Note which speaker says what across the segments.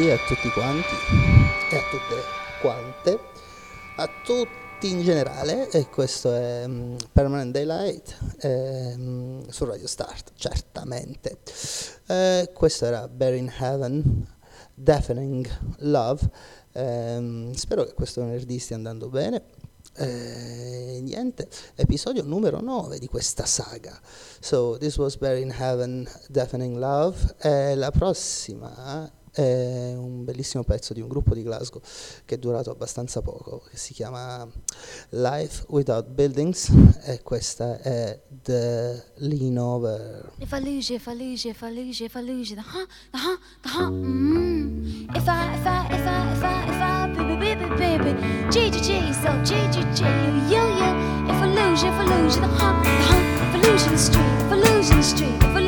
Speaker 1: tutti e a tutti quanti e a tutte quante, a tutti in generale e questo è um, Permanent Daylight um, su Radio Start, certamente. Uh, questo era Bear in Heaven, Deafening Love, um, spero che questo venerdì stia andando bene. Uh, niente, episodio numero 9 di questa saga. So, this was Bear in Heaven, Deafening Love. E la prossima è un bellissimo pezzo di un gruppo di Glasgow che è durato abbastanza poco, che si chiama Life Without Buildings e questa è The Lean Over.
Speaker 2: If I lose you, if I lose you, if I lose you, if I lose you, the huh, the huh, the huh, mm. If I, if I, if I, if I, if I, baby, baby, baby, G, G, G, so G, G, G, you, you, if I lose you, if I lose you, the huh, the huh, if I lose you the street, if I lose you the street, if I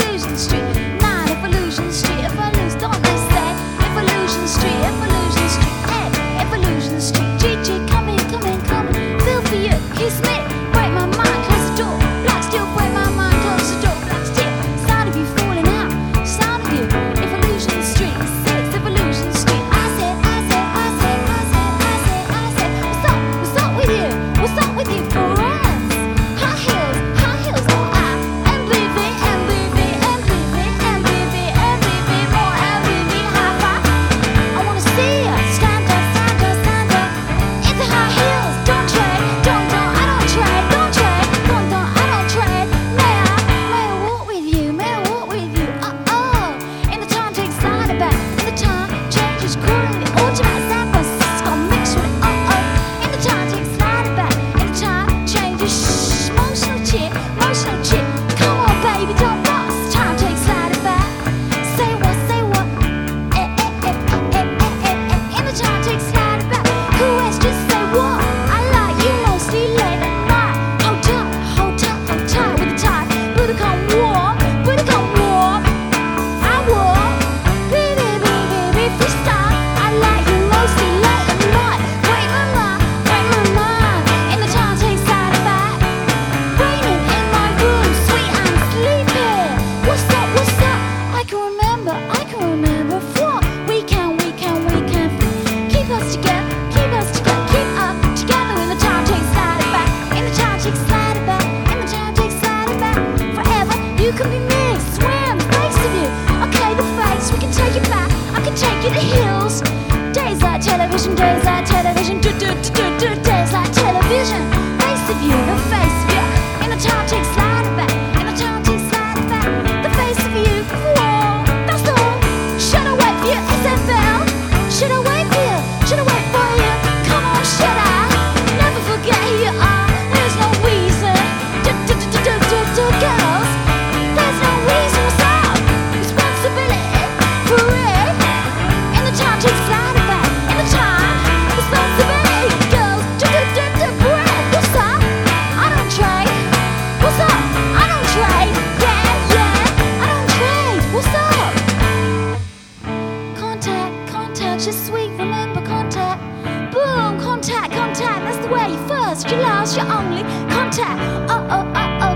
Speaker 2: lost your only contact. Oh, oh, oh, oh.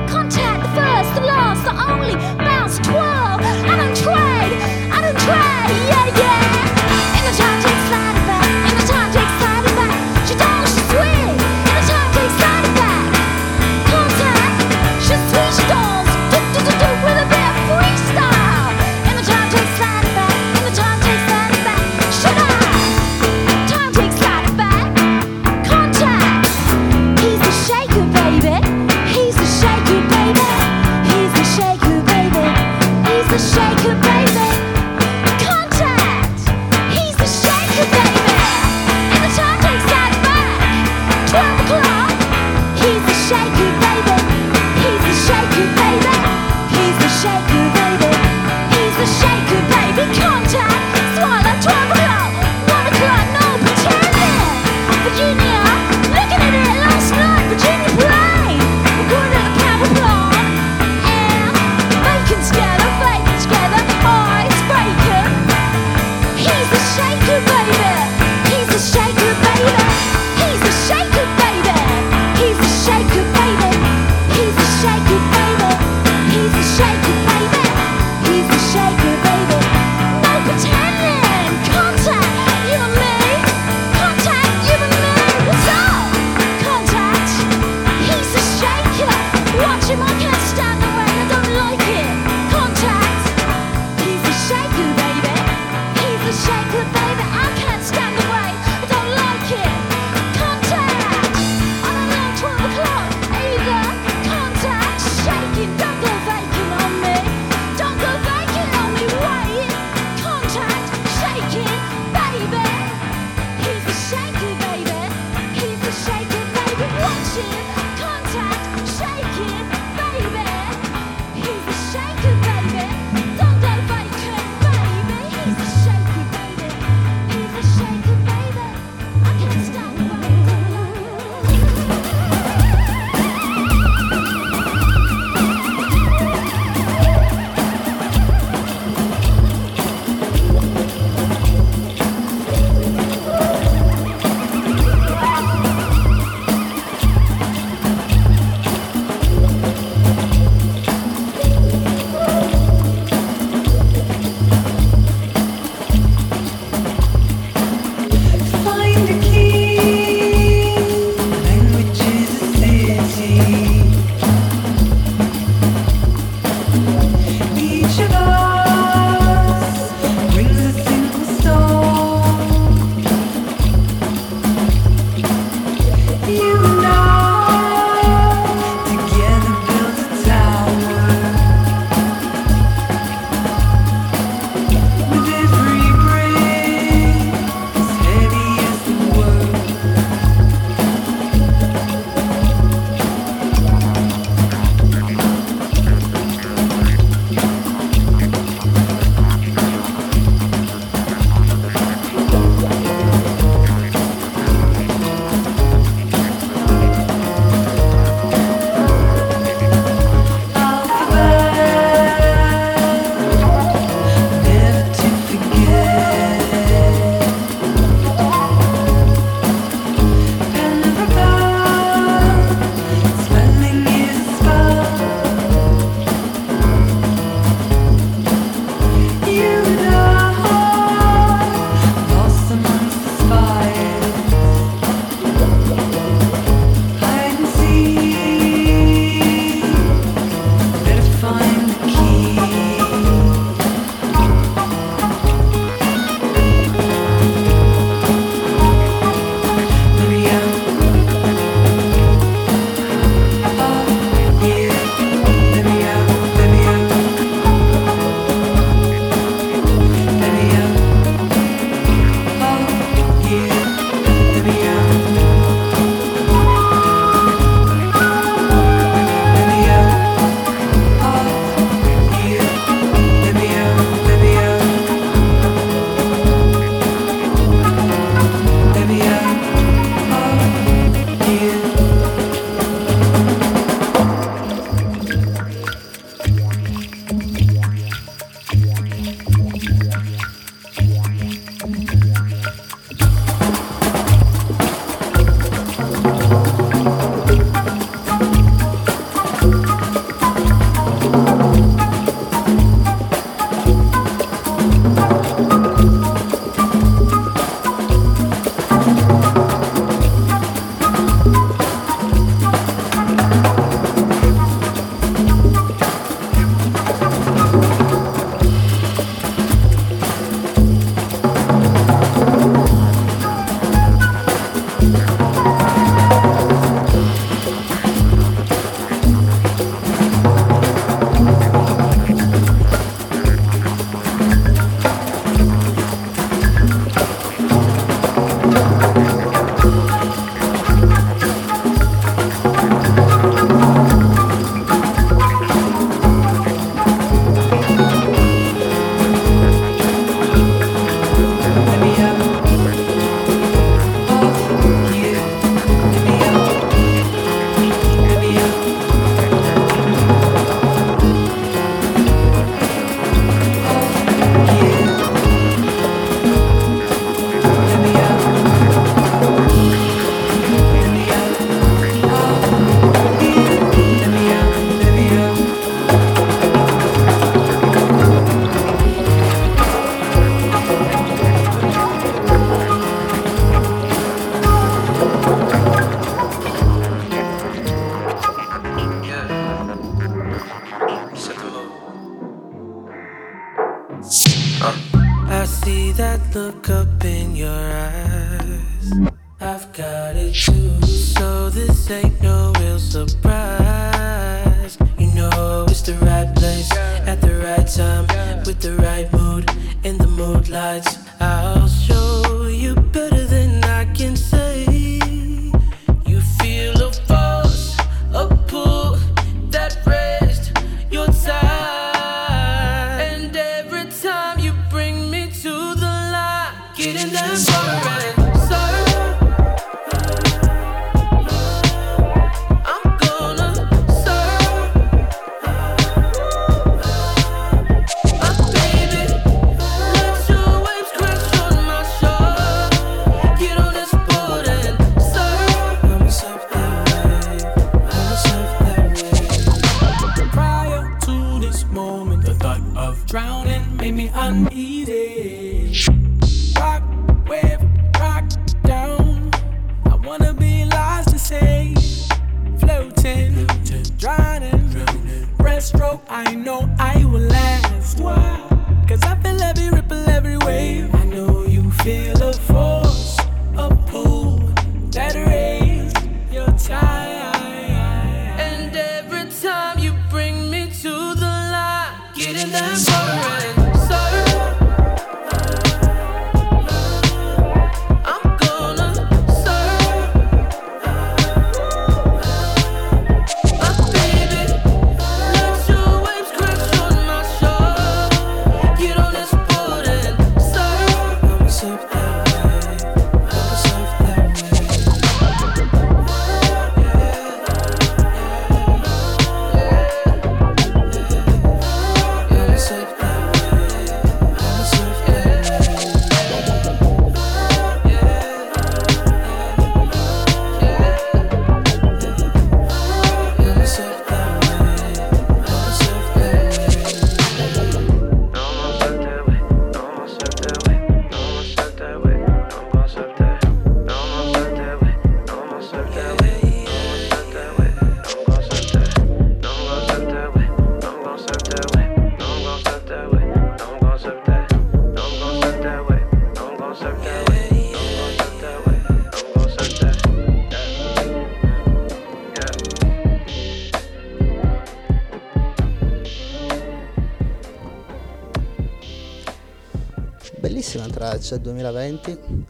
Speaker 1: Traccia 2020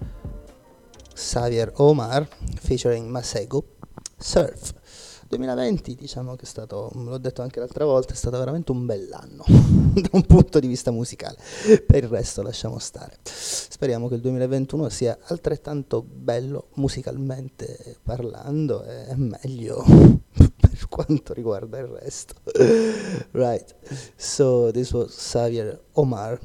Speaker 1: Xavier Omar featuring Masego Surf 2020 diciamo che è stato, l'ho detto anche l'altra volta, è stato veramente un bell'anno da un punto di vista musicale, per il resto lasciamo stare. Speriamo che il 2021 sia altrettanto bello musicalmente parlando e meglio per quanto riguarda il resto. right, so this was Xavier Omar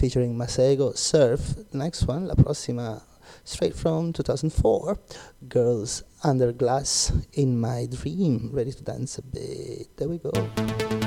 Speaker 3: featuring Masego Surf. Next one, la prossima, straight from 2004, Girls Under Glass in My Dream. Ready to dance a bit. There we go.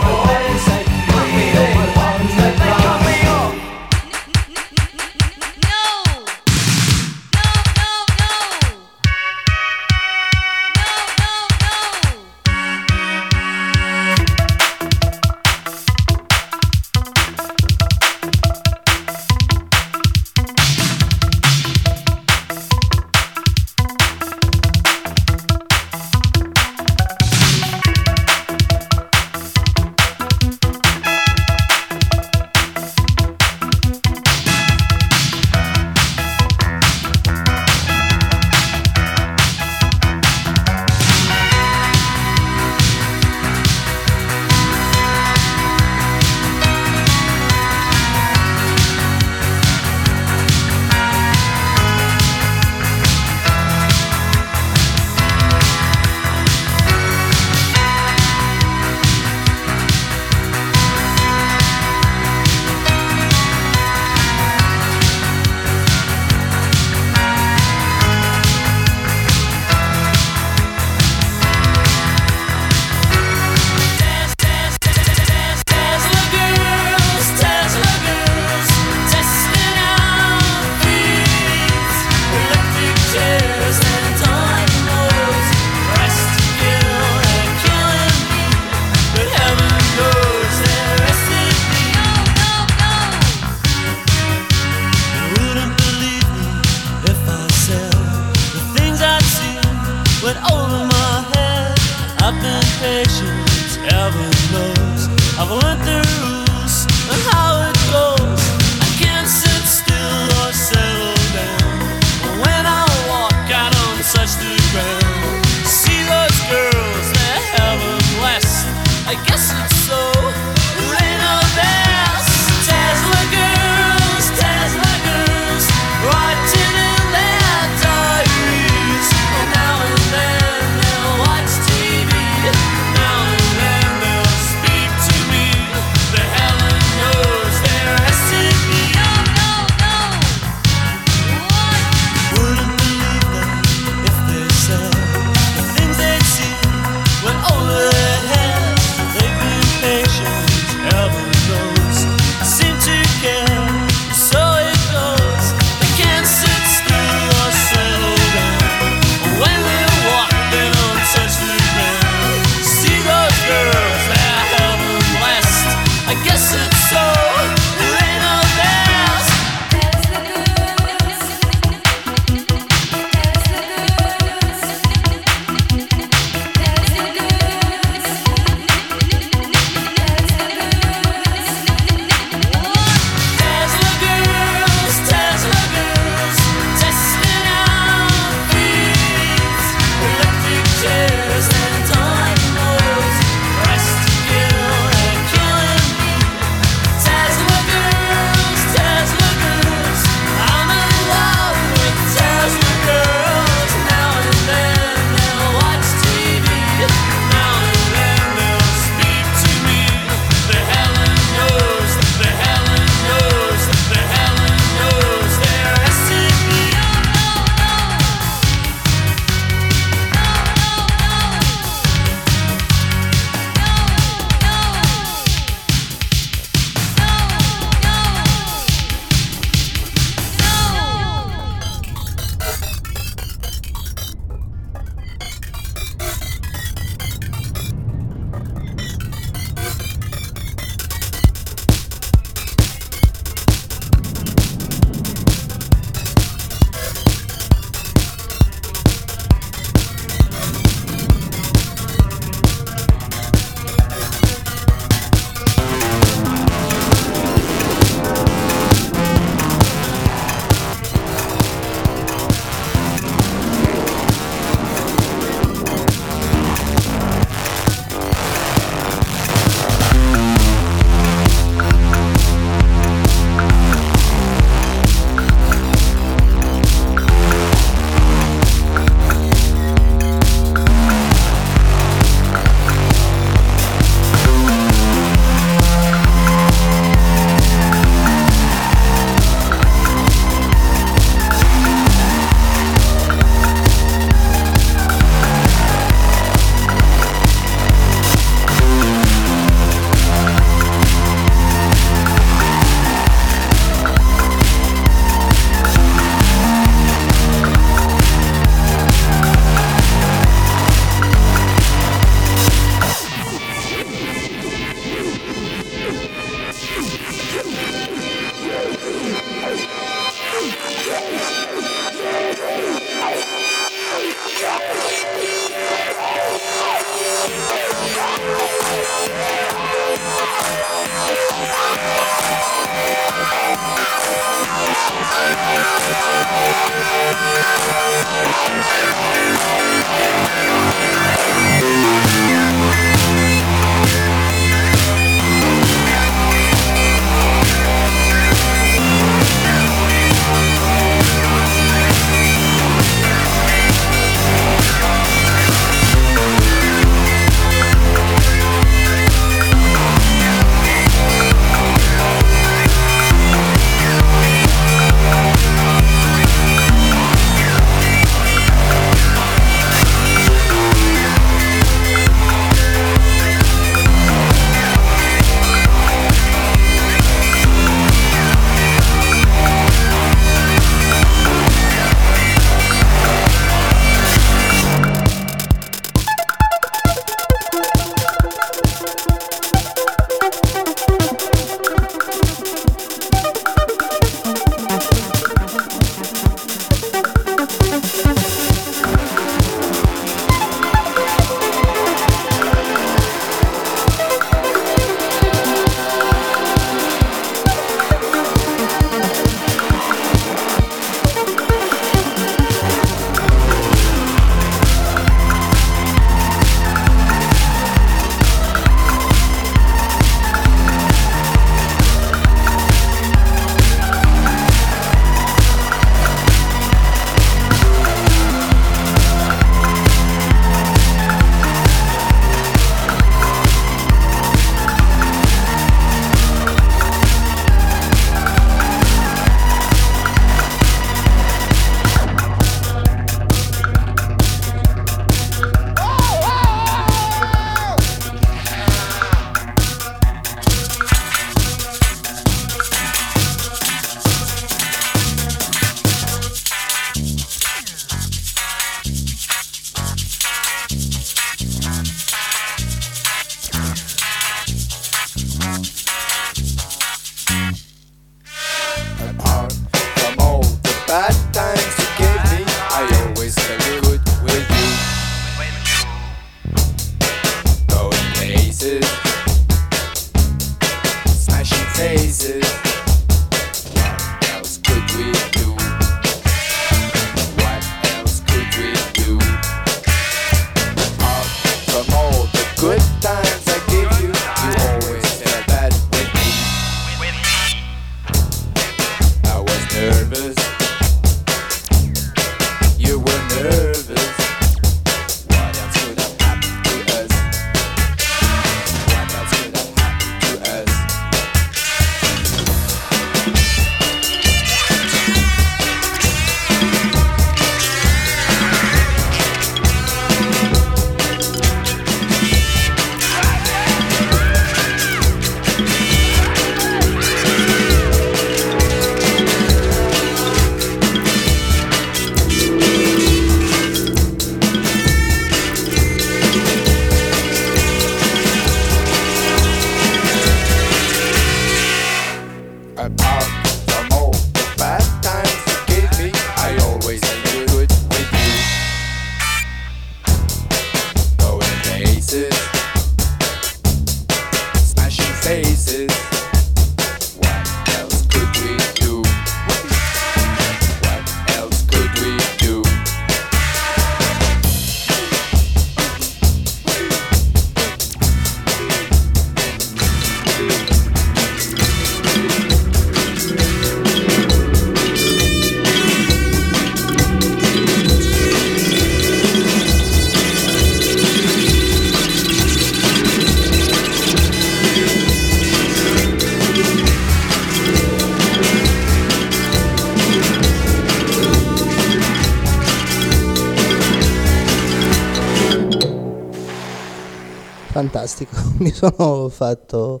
Speaker 1: Fantastico, mi sono fatto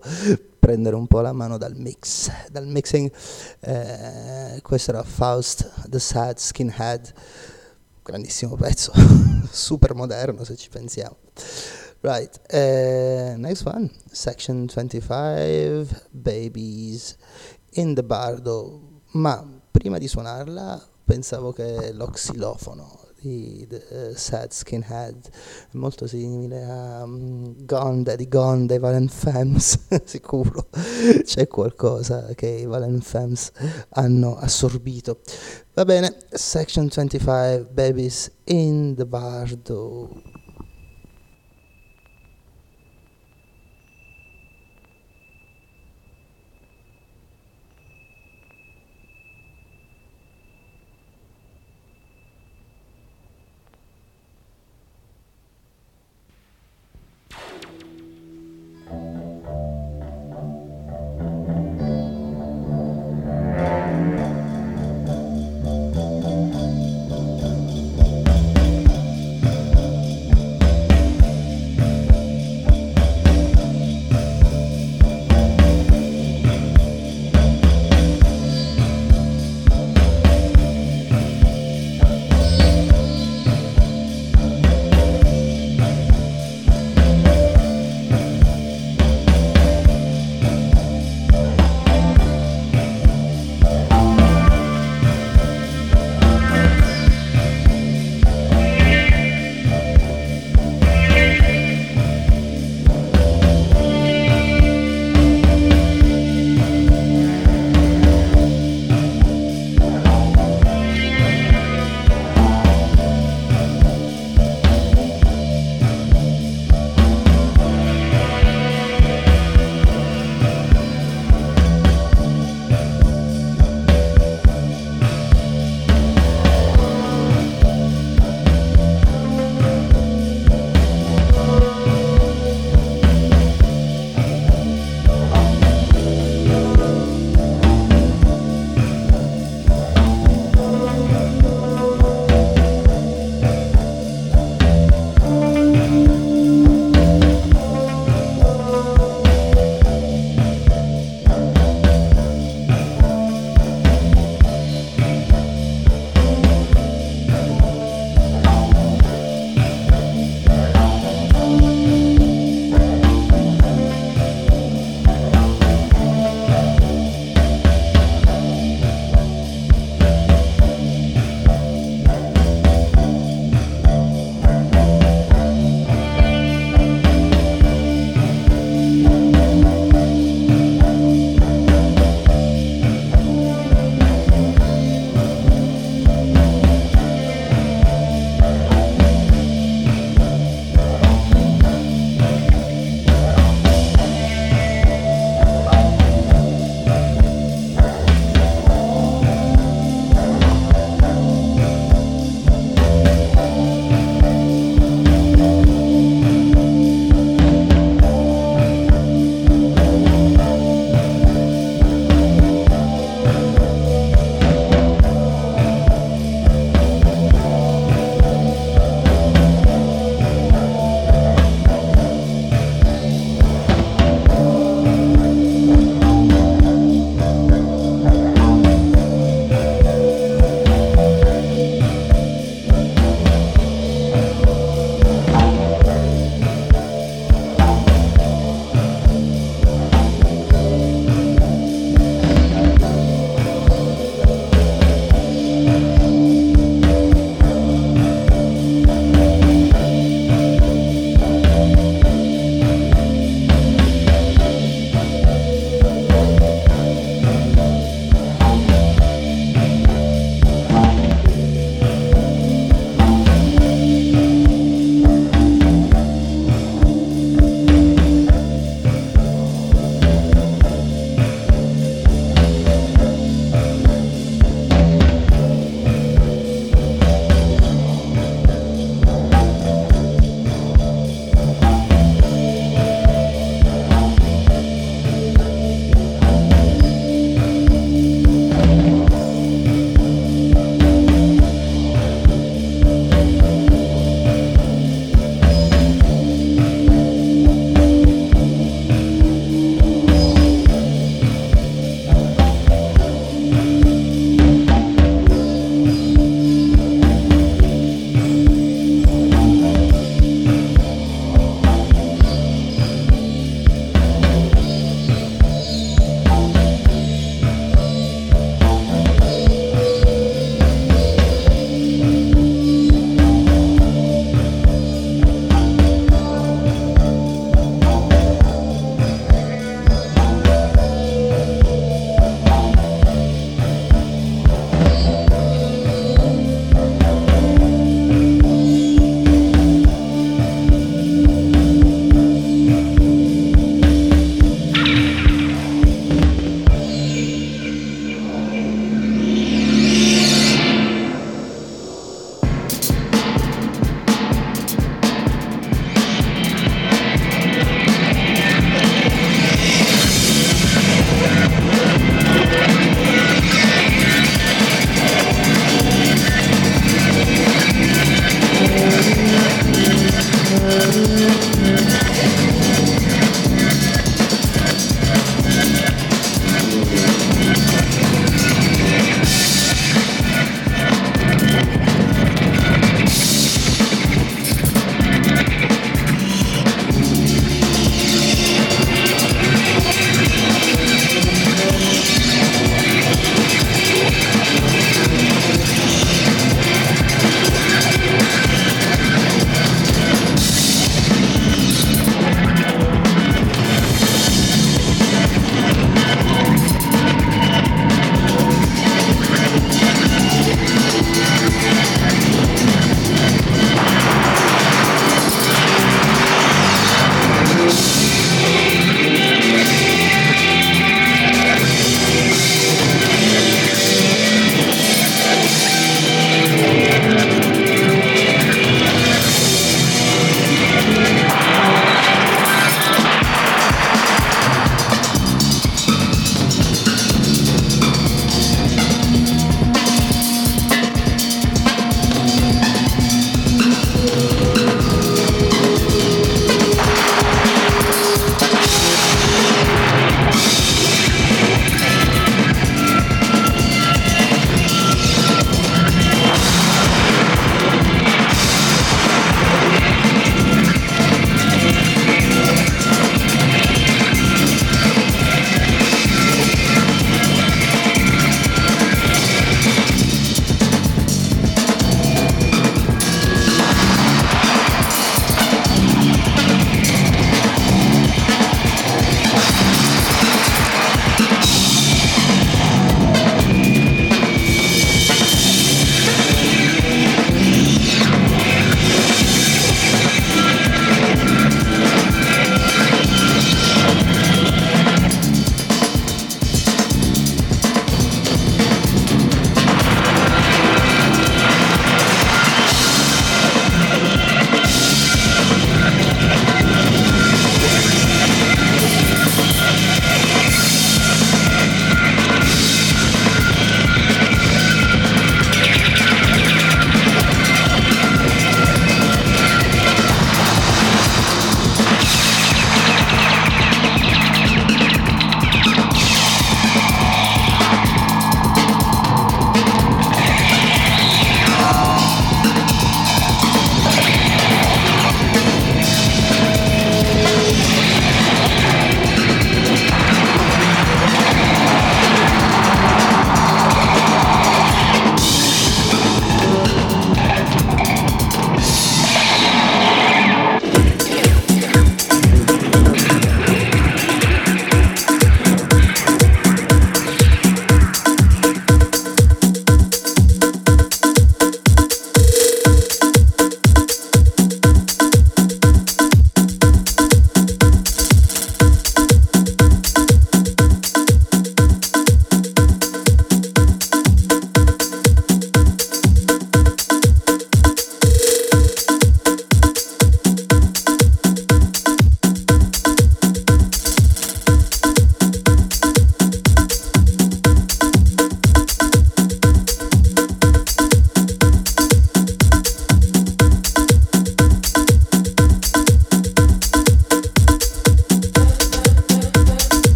Speaker 1: prendere un po' la mano dal mix, dal mixing. Eh, questo era Faust, The Sad Skinhead, grandissimo pezzo, super moderno se ci pensiamo. Right, eh, next one, section 25, Babies in the Bardo. Ma prima di suonarla pensavo che l'oxilofono di The Sad Skinhead molto simile a um, Gone Daddy Gone dei Valen Femmes, sicuro c'è qualcosa che i Valen Femmes hanno assorbito. Va bene, section 25, Babies in the Bardo.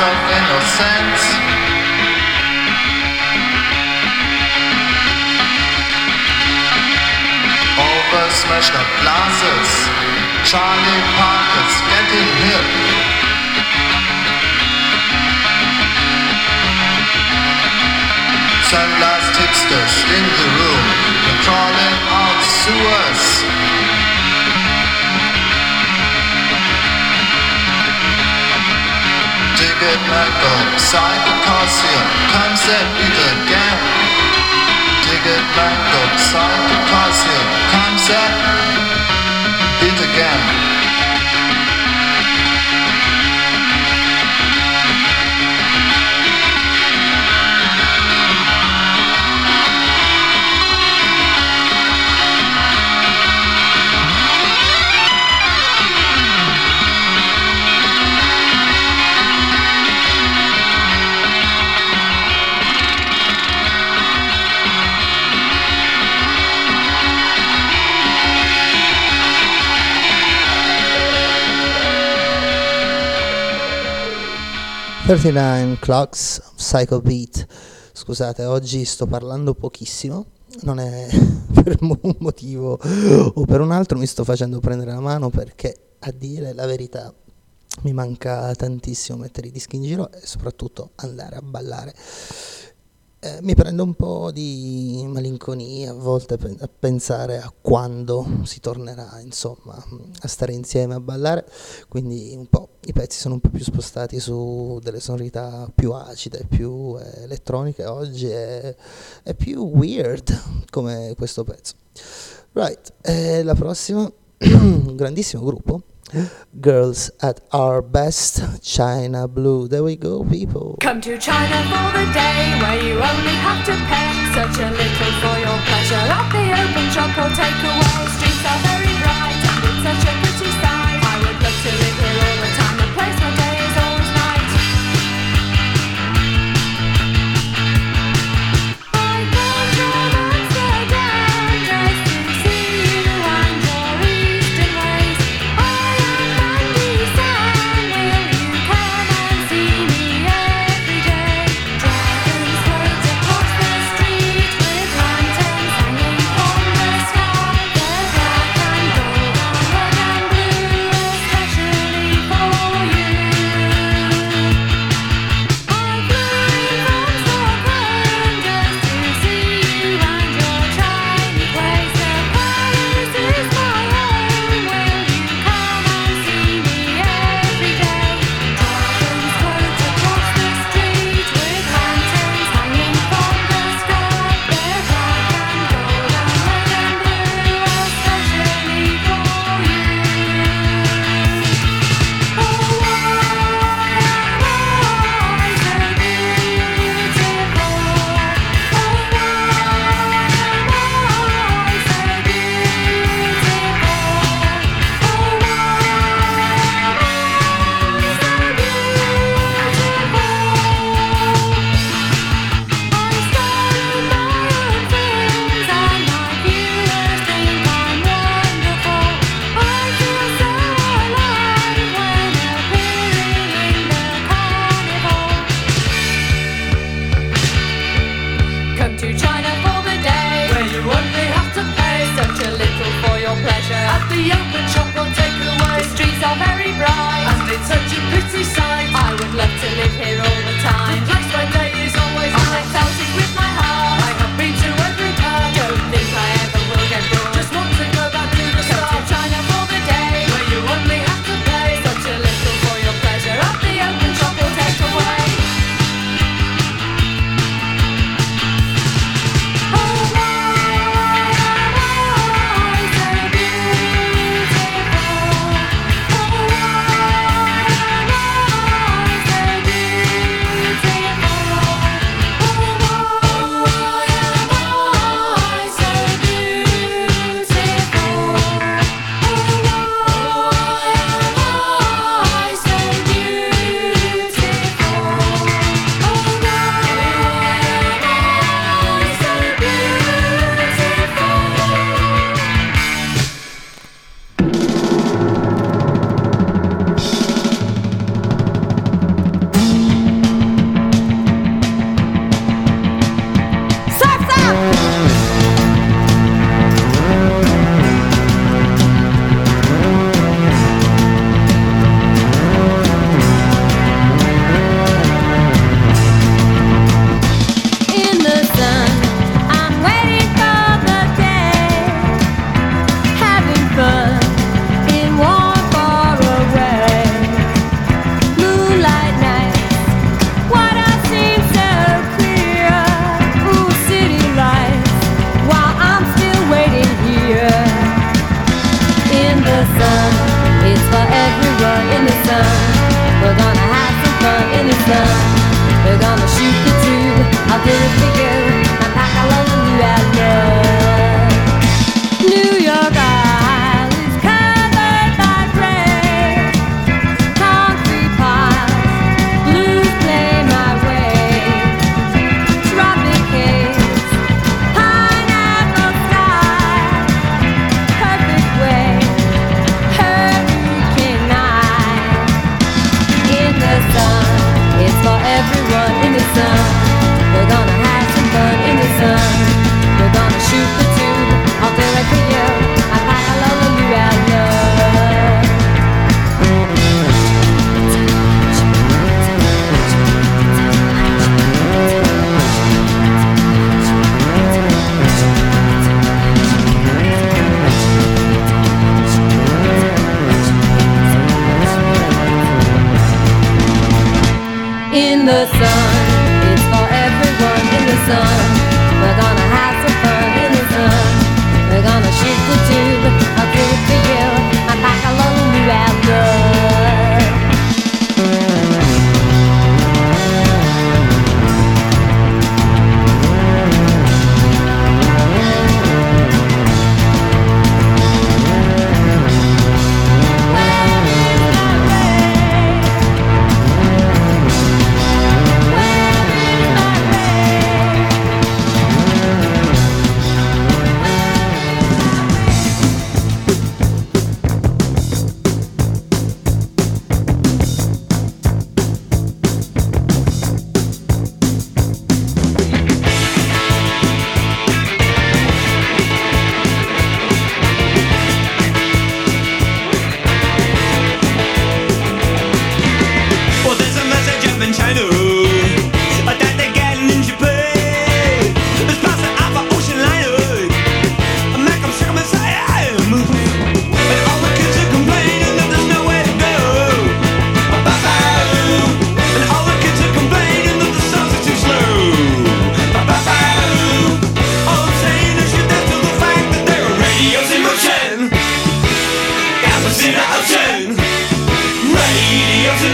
Speaker 4: Wants of. Over smashed up glasses, Charlie Parker's getting hip. Sunglass tipsters in the room, crawling out sewers. Ticket Mango, Psychocasia, come set it again. Ticket Mango, Psychocasia, come set it again.
Speaker 1: Thirty-nine Clocks, Psycho Beat. Scusate, oggi sto parlando pochissimo, non è per un motivo o per un altro, mi sto facendo prendere la mano perché a dire la verità mi manca tantissimo mettere i dischi in giro e soprattutto andare a ballare. Eh, mi prende un po' di malinconia a volte a pensare a quando si tornerà, insomma, a stare insieme a ballare, quindi un po' i pezzi sono un po' più spostati su delle sonorità più acide, più eh, elettroniche. Oggi è, è più weird come questo pezzo. Right, eh, la prossima, grandissimo gruppo. Girls at Our Best, China Blue. There we go, people.
Speaker 5: Come to China for the day where you only have to pay such a little for your pleasure. At the open shop or take away, streets are very bright and it's such a pretty sight.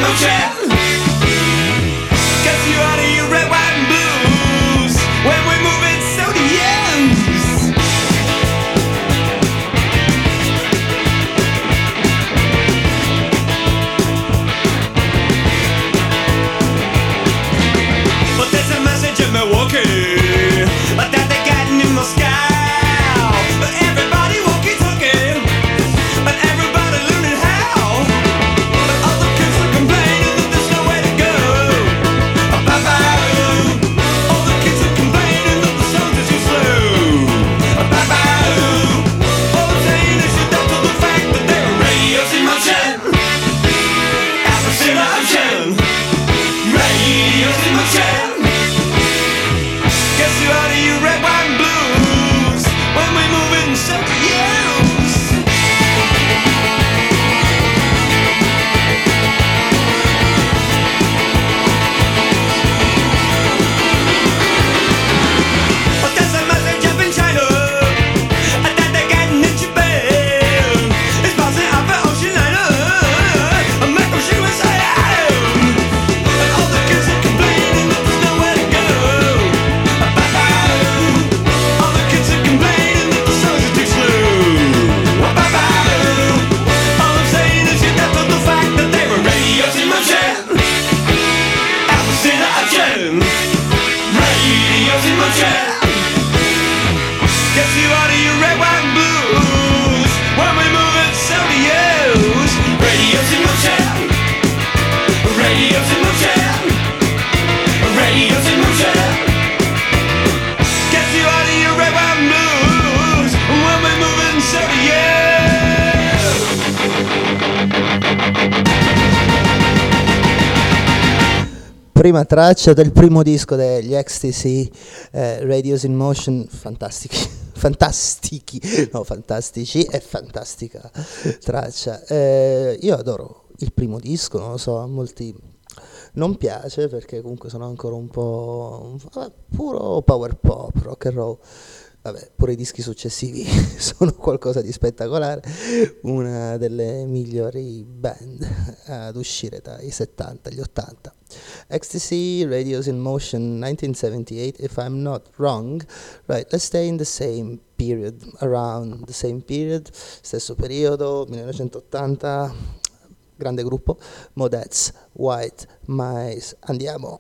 Speaker 6: luce.
Speaker 1: prima traccia del primo disco degli Ecstasy, eh, Radios in Motion, fantastici, fantastici, no, fantastici, è fantastica traccia. Eh, io adoro il primo disco, non lo so, a molti non piace perché comunque sono ancora un po' vabbè, puro power pop, rock and roll. Vabbè, pure i dischi successivi sono qualcosa di spettacolare, una delle migliori band ad uscire dai 70 agli 80. Ecstasy, Radios in Motion, 1978, if I'm not wrong. Right, let's stay in the same period, around the same period, stesso periodo, 1980, grande gruppo, Modettes, White Mice, andiamo.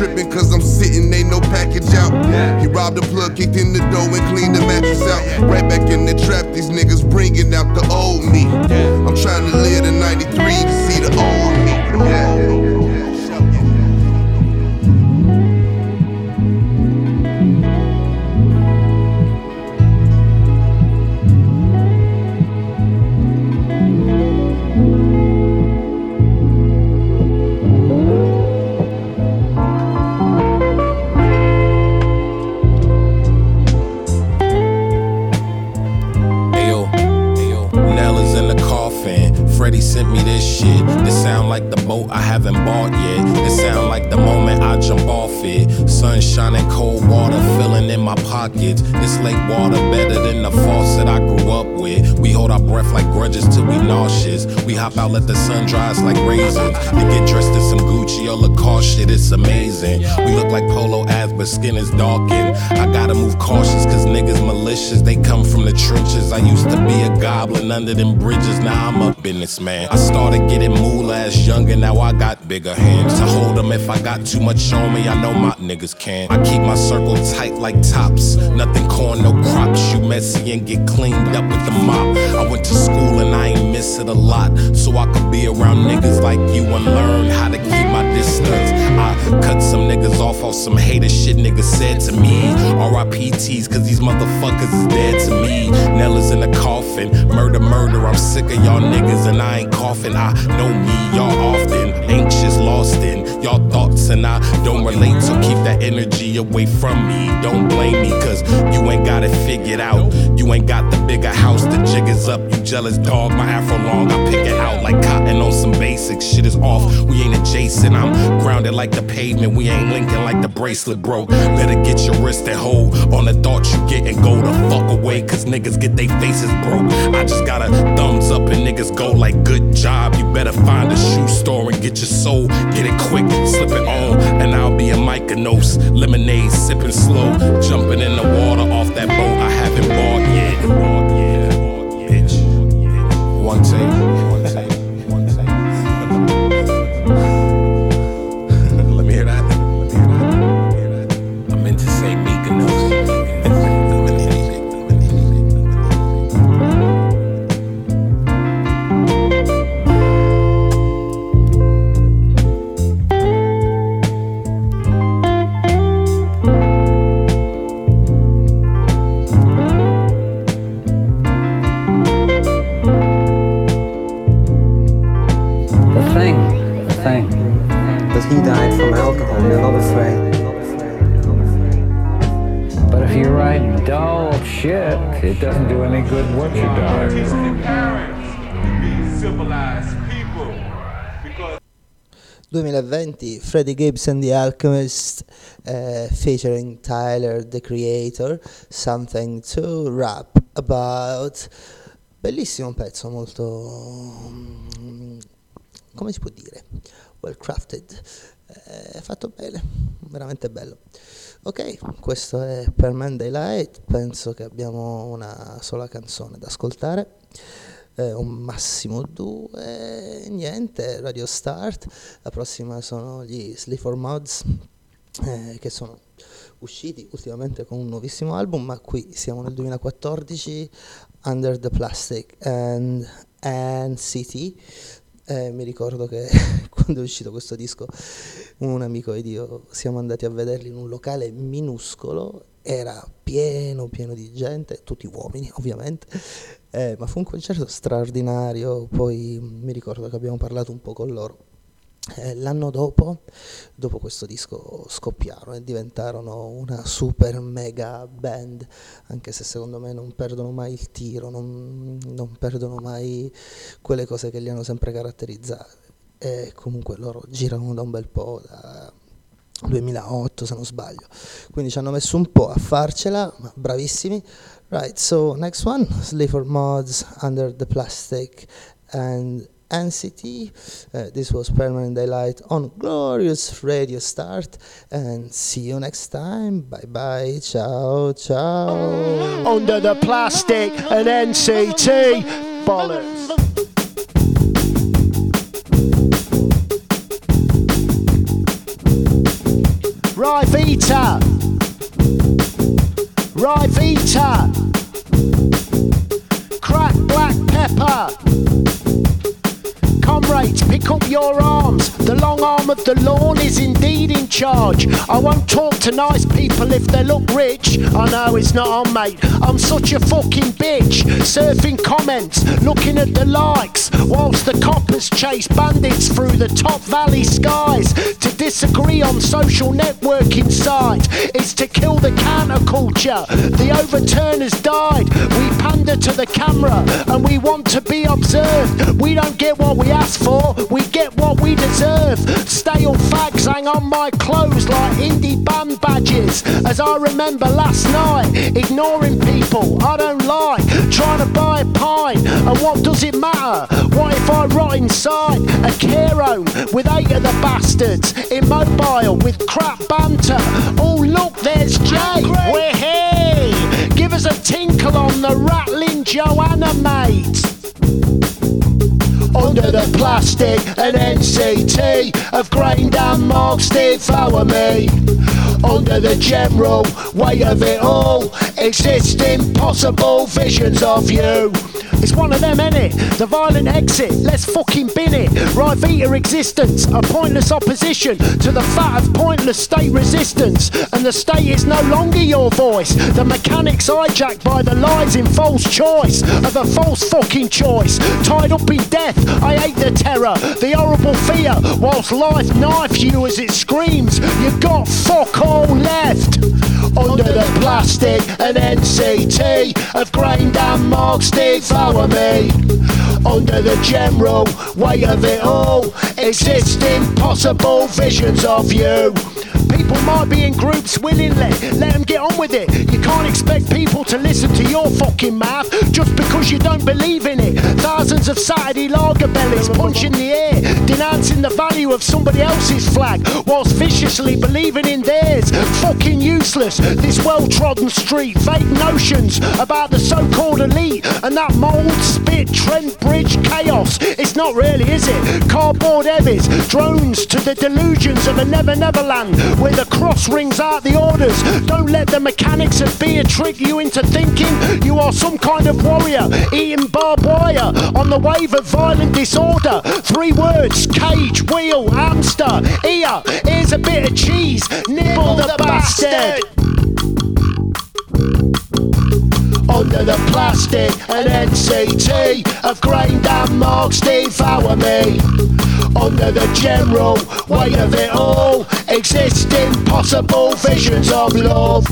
Speaker 7: Tripping cause I'm sitting, ain't no package out. He robbed the plug, kicked in the door and cleaned the mattress out. Right back in the trap, these niggas bringing out the old me. I'm trying to live
Speaker 8: under them bridges, now I'm a businessman. I started getting moolah as young, and now I got bigger hands. To hold them if I got too much on me, I know my niggas can. I keep my circle tight like tops. Nothing corn, no crops. You messy and get cleaned up with the mop. I went to school and I ain't miss it a lot. So I could be around niggas like you and learn how to keep cut some niggas off on some hater shit niggas said to me. RIPTs, cause these motherfuckers is dead to me. Nell is in a coffin. Murder, murder. I'm sick of y'all niggas and I ain't coughing. I know me, y'all often. Anxious, lost in y'all thoughts and I don't relate. So keep that energy away from me. Don't blame me, cause you ain't got it figured out. You ain't got the bigger house, the jig is up. You jealous dog, my afro long. I pick it out like cotton on some basics. Shit is off, we ain't adjacent. I'm grounded like the pavement, we ain't linking like the bracelet broke. Better get your wrist and hold on the thought you get and go the fuck away, cause niggas get they faces broke. I just got a thumbs up and niggas go like good job. You better find a shoe store and get your soul, get it quick, slip it on, and I'll be a Mykonos. Lemonade sipping slow, jumping in the water off that boat I haven't bought yet. One take,
Speaker 1: Freddie Gibbs and the Alchemist eh, featuring Tyler the Creator Something to Rap About. Bellissimo pezzo molto mm, come si può dire? Well crafted. Eh, fatto bene veramente bello. Ok questo è per Man Daylight penso che abbiamo una sola canzone da ascoltare eh, un massimo due, niente, Radio Start, la prossima sono gli Sleaford Mods eh, che sono usciti ultimamente con un nuovissimo album, ma qui siamo nel 2014, Under the Plastic and NCT, E mi ricordo che quando è uscito questo disco, un amico ed io siamo andati a vederli in un locale minuscolo, era pieno, pieno di gente, tutti uomini ovviamente, eh, ma fu un concerto straordinario, poi mm, mi ricordo che abbiamo parlato un po' con loro. Eh, l'anno dopo, dopo questo disco, scoppiarono e diventarono una super mega band, anche se secondo me non perdono mai il tiro, non, non perdono mai quelle cose che li hanno sempre caratterizzati. E comunque loro girano da un bel po', da 2008 se non sbaglio, quindi ci hanno messo un po' a farcela, ma bravissimi. Right, so next one, Sleaford Mods, Under the Plastic and NCT. Uh, this was Permanent Daylight on Glorious Radio Start. And see you next time. Bye bye. Ciao, ciao.
Speaker 9: Under the plastic and NCT. Bollocks. Right, Vita. Right, Vita. Crack black pepper. Comrades, pick up your arms. The long arm of the lawn is indeed in charge. I won't talk to nice people if they look rich. I know it's not on, mate. I'm such a fucking bitch. Surfing comments, looking at the likes, whilst the coppers chase bandits through the top valley skies. To disagree on social networking site is to kill the counterculture. The overturners died. We pander to the camera and we want to be observed. We don't get what we ask for, we get what we deserve. Stale fags hang on my clothes like indie band badges. As I remember last night, ignoring people, I don't like. Trying to buy a pint, and what does it matter? What if I rot inside a care home with eight of the bastards? Immobile with crap banter. Oh, look, there's Jay. We're here. Give us a tinkle on the rattling Joanna, mate under the plastic and NCT of grain and mogs devour me. Under the general weight of it all, exist impossible visions of you. It's one of them, innit? The violent exit, let's fucking bin it. Right Vita existence, a pointless opposition to the fat of pointless state resistance. And the state is no longer your voice. The mechanics hijacked by the lies in false choice of a false fucking choice. Tied up in death, I hate the terror, the horrible fear. Whilst life knife you as it screams, you've got fuck all left. Under the plastic and NCT of grain and marks devour me. Under the general weight of it all, exist impossible visions of you. People might be in groups willingly, let them get on with it. You can't expect people to listen to your fucking mouth just because you don't believe in it. Thousands of Saturday lager bellies punching the air, denouncing the value of somebody else's flag, whilst viciously believing in theirs. Fucking useless, this well trodden street, fake notions about the so called elite and that mould, spit, Trent Bridge chaos. It's not really, is it? Cardboard heavies, drones to the delusions of a never never land where the cross rings out the orders. Don't let the mechanics of beer trick you into thinking you are some kind of warrior eating barbed wire on the wave of violent disorder. Three words cage, wheel, hamster, ear. Here's a bit of cheese, nibble the bastard. Under the plastic and NCT of grain and marks devour me. Under the general weight of it all, exist impossible visions of love.